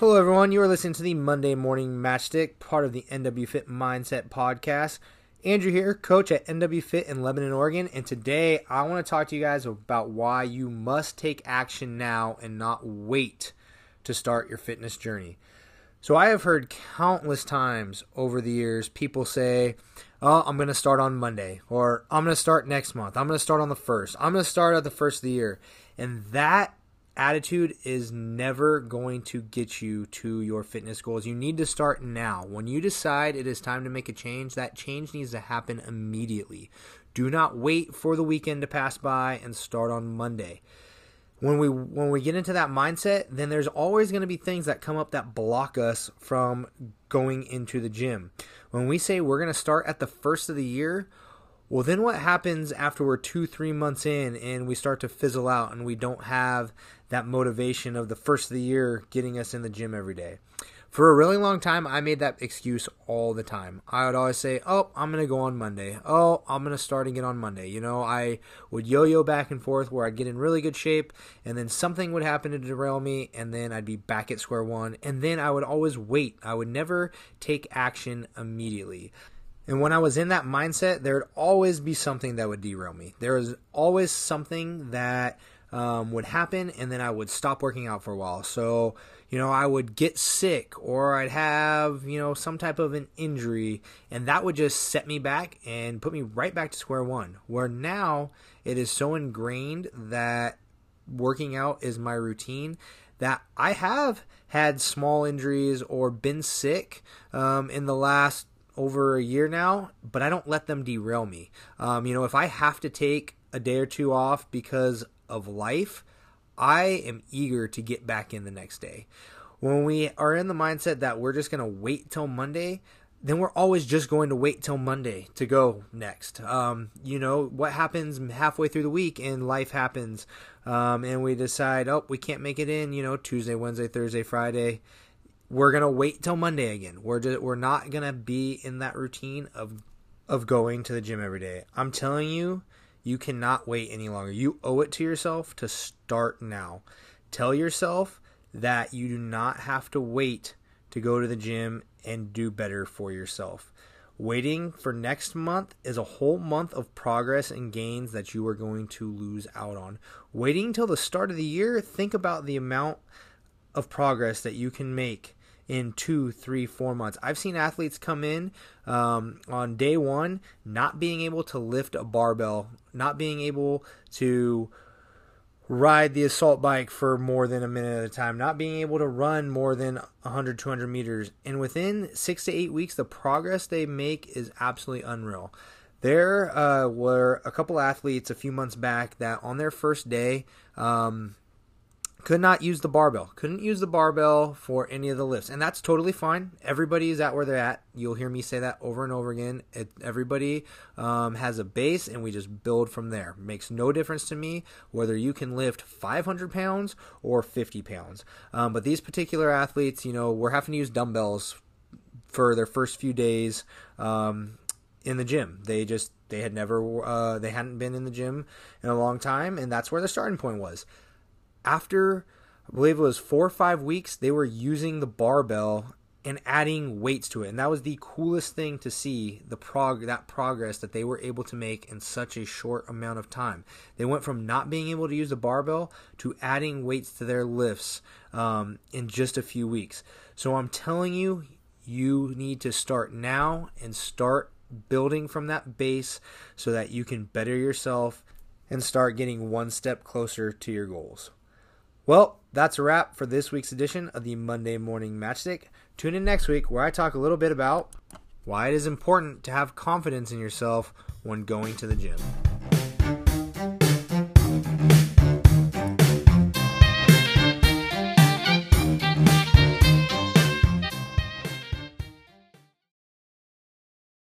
everyone. You are listening to the Monday Morning Matchstick, part of the NW Fit Mindset podcast. Andrew here, coach at NW Fit in Lebanon, Oregon, and today I want to talk to you guys about why you must take action now and not wait to start your fitness journey. So I have heard countless times over the years people say, "Oh, I'm going to start on Monday," or "I'm going to start next month. I'm going to start on the first. I'm going to start at the first of the year," and that attitude is never going to get you to your fitness goals. You need to start now. When you decide it is time to make a change, that change needs to happen immediately. Do not wait for the weekend to pass by and start on Monday. When we when we get into that mindset, then there's always going to be things that come up that block us from going into the gym. When we say we're going to start at the first of the year, well, then what happens after we're two, three months in and we start to fizzle out and we don't have that motivation of the first of the year getting us in the gym every day? For a really long time, I made that excuse all the time. I would always say, Oh, I'm going to go on Monday. Oh, I'm going to start again on Monday. You know, I would yo yo back and forth where I'd get in really good shape and then something would happen to derail me and then I'd be back at square one. And then I would always wait. I would never take action immediately. And when I was in that mindset, there would always be something that would derail me. There was always something that um, would happen, and then I would stop working out for a while. So, you know, I would get sick or I'd have, you know, some type of an injury, and that would just set me back and put me right back to square one. Where now it is so ingrained that working out is my routine that I have had small injuries or been sick um, in the last over a year now, but I don't let them derail me. Um, you know, if I have to take a day or two off because of life, I am eager to get back in the next day. When we are in the mindset that we're just going to wait till Monday, then we're always just going to wait till Monday to go next. Um, you know, what happens halfway through the week and life happens, um, and we decide, oh, we can't make it in, you know, Tuesday, Wednesday, Thursday, Friday we're gonna wait till Monday again. We're just, we're not gonna be in that routine of of going to the gym every day. I'm telling you, you cannot wait any longer. You owe it to yourself to start now. Tell yourself that you do not have to wait to go to the gym and do better for yourself. Waiting for next month is a whole month of progress and gains that you are going to lose out on. Waiting till the start of the year, think about the amount of progress that you can make in two, three, four months. I've seen athletes come in um, on day one not being able to lift a barbell, not being able to ride the assault bike for more than a minute at a time, not being able to run more than 100, 200 meters. And within six to eight weeks, the progress they make is absolutely unreal. There uh, were a couple athletes a few months back that on their first day, um, could not use the barbell. Couldn't use the barbell for any of the lifts. And that's totally fine. Everybody is at where they're at. You'll hear me say that over and over again. It, everybody um, has a base and we just build from there. Makes no difference to me whether you can lift 500 pounds or 50 pounds. Um, but these particular athletes you know we're having to use dumbbells for their first few days um, in the gym. They just they had never uh, they hadn't been in the gym in a long time and that's where the starting point was after I believe it was four or five weeks, they were using the barbell and adding weights to it. And that was the coolest thing to see the prog that progress that they were able to make in such a short amount of time. They went from not being able to use the barbell to adding weights to their lifts um, in just a few weeks. So I'm telling you, you need to start now and start building from that base so that you can better yourself and start getting one step closer to your goals. Well, that's a wrap for this week's edition of the Monday Morning Matchstick. Tune in next week where I talk a little bit about why it is important to have confidence in yourself when going to the gym.